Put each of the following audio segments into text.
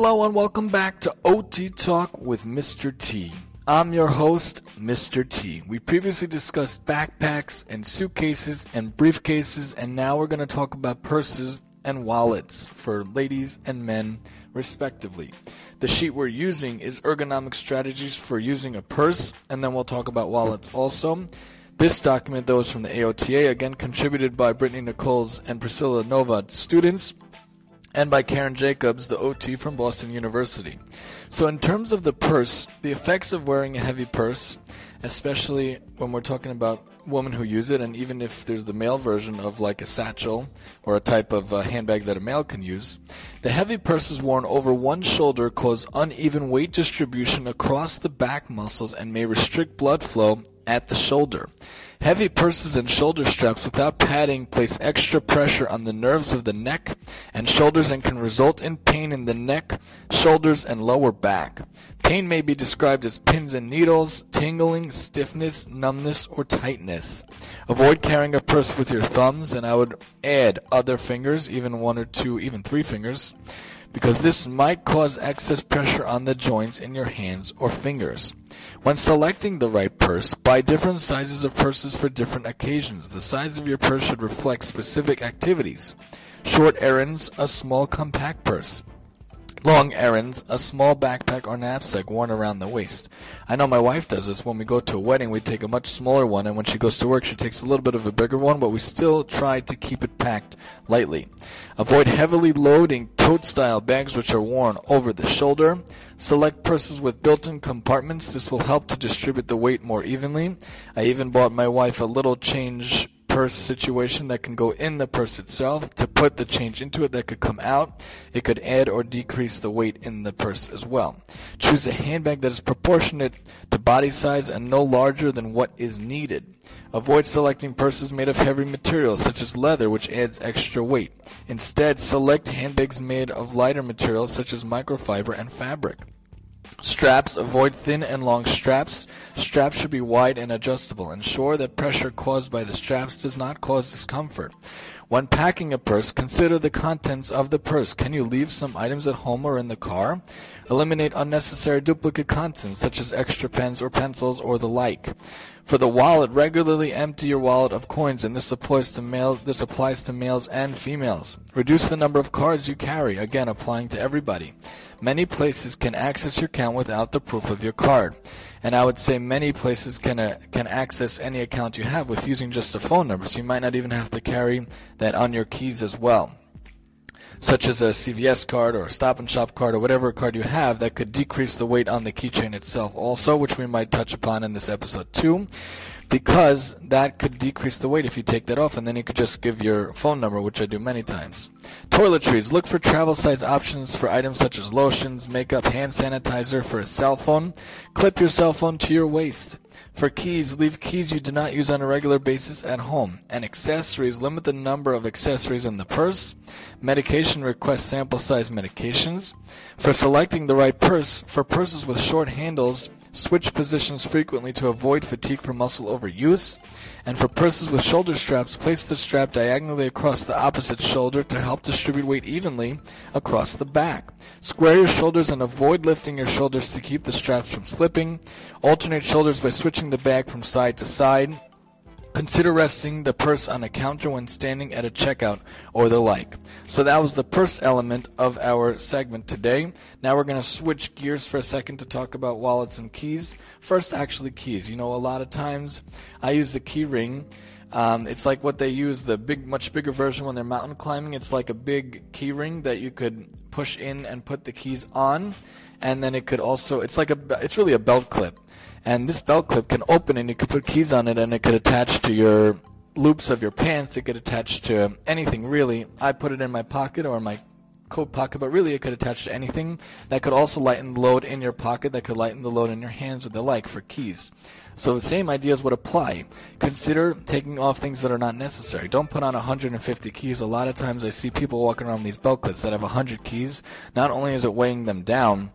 Hello and welcome back to OT Talk with Mr. T. I'm your host, Mr. T. We previously discussed backpacks and suitcases and briefcases, and now we're going to talk about purses and wallets for ladies and men, respectively. The sheet we're using is Ergonomic Strategies for Using a Purse, and then we'll talk about wallets also. This document, though, is from the AOTA, again contributed by Brittany Nichols and Priscilla Nova students and by Karen Jacobs, the OT from Boston University. So, in terms of the purse, the effects of wearing a heavy purse, especially when we're talking about women who use it, and even if there's the male version of like a satchel or a type of uh, handbag that a male can use, the heavy purses worn over one shoulder cause uneven weight distribution across the back muscles and may restrict blood flow at the shoulder. Heavy purses and shoulder straps without padding place extra pressure on the nerves of the neck and shoulders and can result in pain in the neck, shoulders, and lower back. Pain may be described as pins and needles, tingling, stiffness, numbness, or tightness. Avoid carrying a purse with your thumbs, and I would add other fingers, even one or two, even three fingers because this might cause excess pressure on the joints in your hands or fingers. When selecting the right purse, buy different sizes of purses for different occasions. The size of your purse should reflect specific activities. Short errands, a small compact purse. Long errands, a small backpack or knapsack worn around the waist. I know my wife does this. When we go to a wedding, we take a much smaller one, and when she goes to work, she takes a little bit of a bigger one, but we still try to keep it packed lightly. Avoid heavily loading tote style bags which are worn over the shoulder. Select purses with built in compartments. This will help to distribute the weight more evenly. I even bought my wife a little change purse situation that can go in the purse itself. To put the change into it that could come out, it could add or decrease the weight in the purse as well. Choose a handbag that is proportionate to body size and no larger than what is needed. Avoid selecting purses made of heavy materials such as leather, which adds extra weight. Instead, select handbags made of lighter materials such as microfiber and fabric. Straps. Avoid thin and long straps. Straps should be wide and adjustable. Ensure that pressure caused by the straps does not cause discomfort. When packing a purse, consider the contents of the purse. Can you leave some items at home or in the car? Eliminate unnecessary duplicate contents such as extra pens or pencils or the like. For the wallet, regularly empty your wallet of coins, and this applies to male. This applies to males and females. Reduce the number of cards you carry. Again, applying to everybody. Many places can access your account without the proof of your card. And I would say many places can uh, can access any account you have with using just a phone number. So you might not even have to carry that on your keys as well. Such as a CVS card or a Stop and Shop card or whatever card you have that could decrease the weight on the keychain itself also, which we might touch upon in this episode too because that could decrease the weight if you take that off, and then you could just give your phone number, which I do many times. Toiletries. Look for travel size options for items such as lotions, makeup, hand sanitizer for a cell phone. Clip your cell phone to your waist. For keys, leave keys you do not use on a regular basis at home. And accessories, limit the number of accessories in the purse. Medication, request sample size medications. For selecting the right purse, for purses with short handles, Switch positions frequently to avoid fatigue from muscle overuse. And for purses with shoulder straps, place the strap diagonally across the opposite shoulder to help distribute weight evenly across the back. Square your shoulders and avoid lifting your shoulders to keep the straps from slipping. Alternate shoulders by switching the bag from side to side. Consider resting the purse on a counter when standing at a checkout or the like. So that was the purse element of our segment today. Now we're going to switch gears for a second to talk about wallets and keys. First, actually, keys. You know, a lot of times I use the key ring. Um, it's like what they use, the big, much bigger version when they're mountain climbing. It's like a big key ring that you could push in and put the keys on. And then it could also, it's like a, it's really a belt clip and this belt clip can open and you can put keys on it and it could attach to your loops of your pants. It could attach to anything really. I put it in my pocket or my coat pocket, but really it could attach to anything. That could also lighten the load in your pocket. That could lighten the load in your hands or the like for keys. So the same ideas would apply. Consider taking off things that are not necessary. Don't put on 150 keys. A lot of times I see people walking around these belt clips that have 100 keys. Not only is it weighing them down,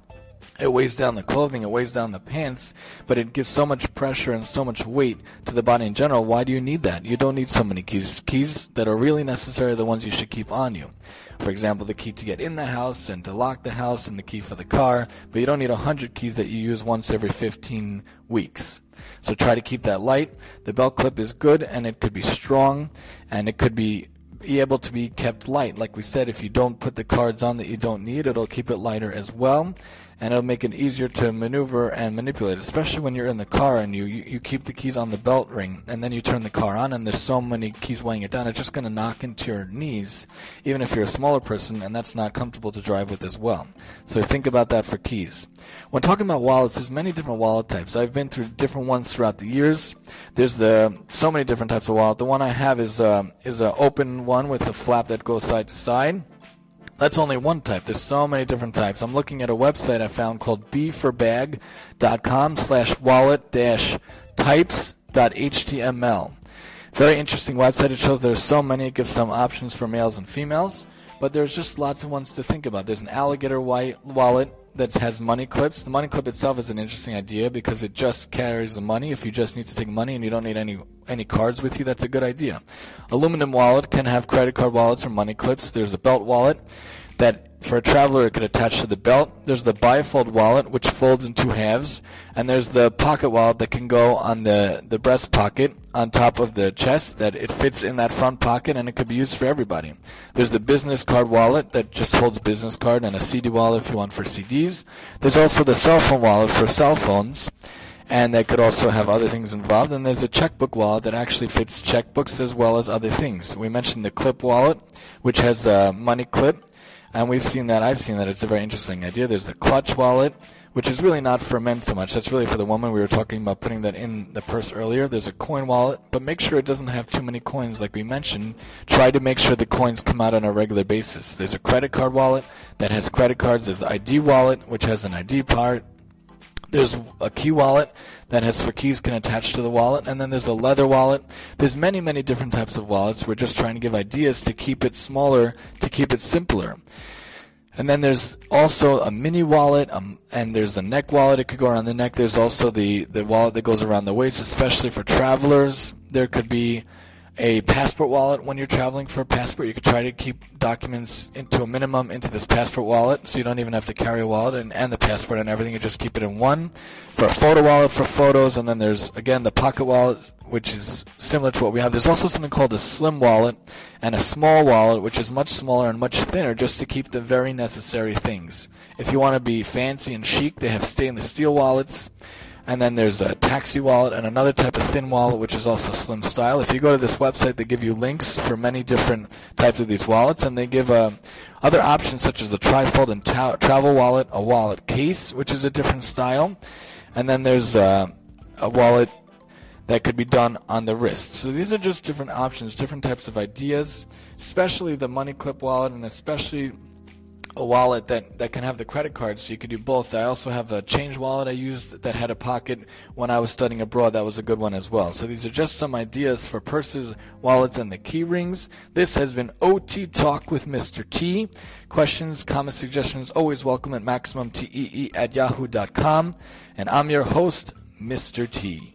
it weighs down the clothing, it weighs down the pants, but it gives so much pressure and so much weight to the body in general. Why do you need that? You don't need so many keys. Keys that are really necessary are the ones you should keep on you. For example, the key to get in the house and to lock the house and the key for the car, but you don't need 100 keys that you use once every 15 weeks. So try to keep that light. The belt clip is good and it could be strong and it could be be able to be kept light. Like we said, if you don't put the cards on that you don't need, it'll keep it lighter as well and it'll make it easier to maneuver and manipulate, especially when you're in the car and you, you, you keep the keys on the belt ring and then you turn the car on and there's so many keys weighing it down, it's just going to knock into your knees, even if you're a smaller person, and that's not comfortable to drive with as well. So think about that for keys. When talking about wallets, there's many different wallet types. I've been through different ones throughout the years. There's the so many different types of wallet. The one I have is uh, is an open one with a flap that goes side to side. That's only one type. There's so many different types. I'm looking at a website I found called bforbag.com slash wallet dash types.html. Very interesting website. It shows there's so many. It gives some options for males and females, but there's just lots of ones to think about. There's an alligator white wallet that has money clips. The money clip itself is an interesting idea because it just carries the money. If you just need to take money and you don't need any any cards with you, that's a good idea. Aluminum wallet can have credit card wallets or money clips. There's a belt wallet that for a traveler it could attach to the belt. There's the bifold wallet which folds in two halves, and there's the pocket wallet that can go on the the breast pocket on top of the chest that it fits in that front pocket and it could be used for everybody. There's the business card wallet that just holds business card and a CD wallet if you want for CDs. There's also the cell phone wallet for cell phones and that could also have other things involved. And there's a checkbook wallet that actually fits checkbooks as well as other things. We mentioned the clip wallet, which has a money clip and we've seen that. I've seen that. It's a very interesting idea. There's the clutch wallet, which is really not for men so much. That's really for the woman. We were talking about putting that in the purse earlier. There's a coin wallet, but make sure it doesn't have too many coins, like we mentioned. Try to make sure the coins come out on a regular basis. There's a credit card wallet that has credit cards. There's an ID wallet, which has an ID part. There's a key wallet that has for keys can attach to the wallet, and then there's a leather wallet. There's many, many different types of wallets. We're just trying to give ideas to keep it smaller, to keep it simpler. And then there's also a mini wallet, um, and there's the neck wallet. It could go around the neck. There's also the, the wallet that goes around the waist, especially for travelers. There could be a passport wallet when you're traveling for a passport. You could try to keep documents into a minimum into this passport wallet, so you don't even have to carry a wallet and, and the passport and everything. You just keep it in one. For a photo wallet for photos, and then there's again the pocket wallet, which is similar to what we have. There's also something called a slim wallet and a small wallet, which is much smaller and much thinner, just to keep the very necessary things. If you want to be fancy and chic, they have stainless steel wallets. And then there's a taxi wallet and another type of thin wallet, which is also slim style. If you go to this website, they give you links for many different types of these wallets, and they give uh, other options such as a trifold and ta- travel wallet, a wallet case, which is a different style, and then there's uh, a wallet that could be done on the wrist. So these are just different options, different types of ideas, especially the money clip wallet, and especially a wallet that, that can have the credit card, so you could do both. I also have a change wallet I used that had a pocket when I was studying abroad. That was a good one as well. So these are just some ideas for purses, wallets, and the key rings. This has been OT Talk with Mr. T. Questions, comments, suggestions always welcome at MaximumTEE at yahoo.com. And I'm your host, Mr. T.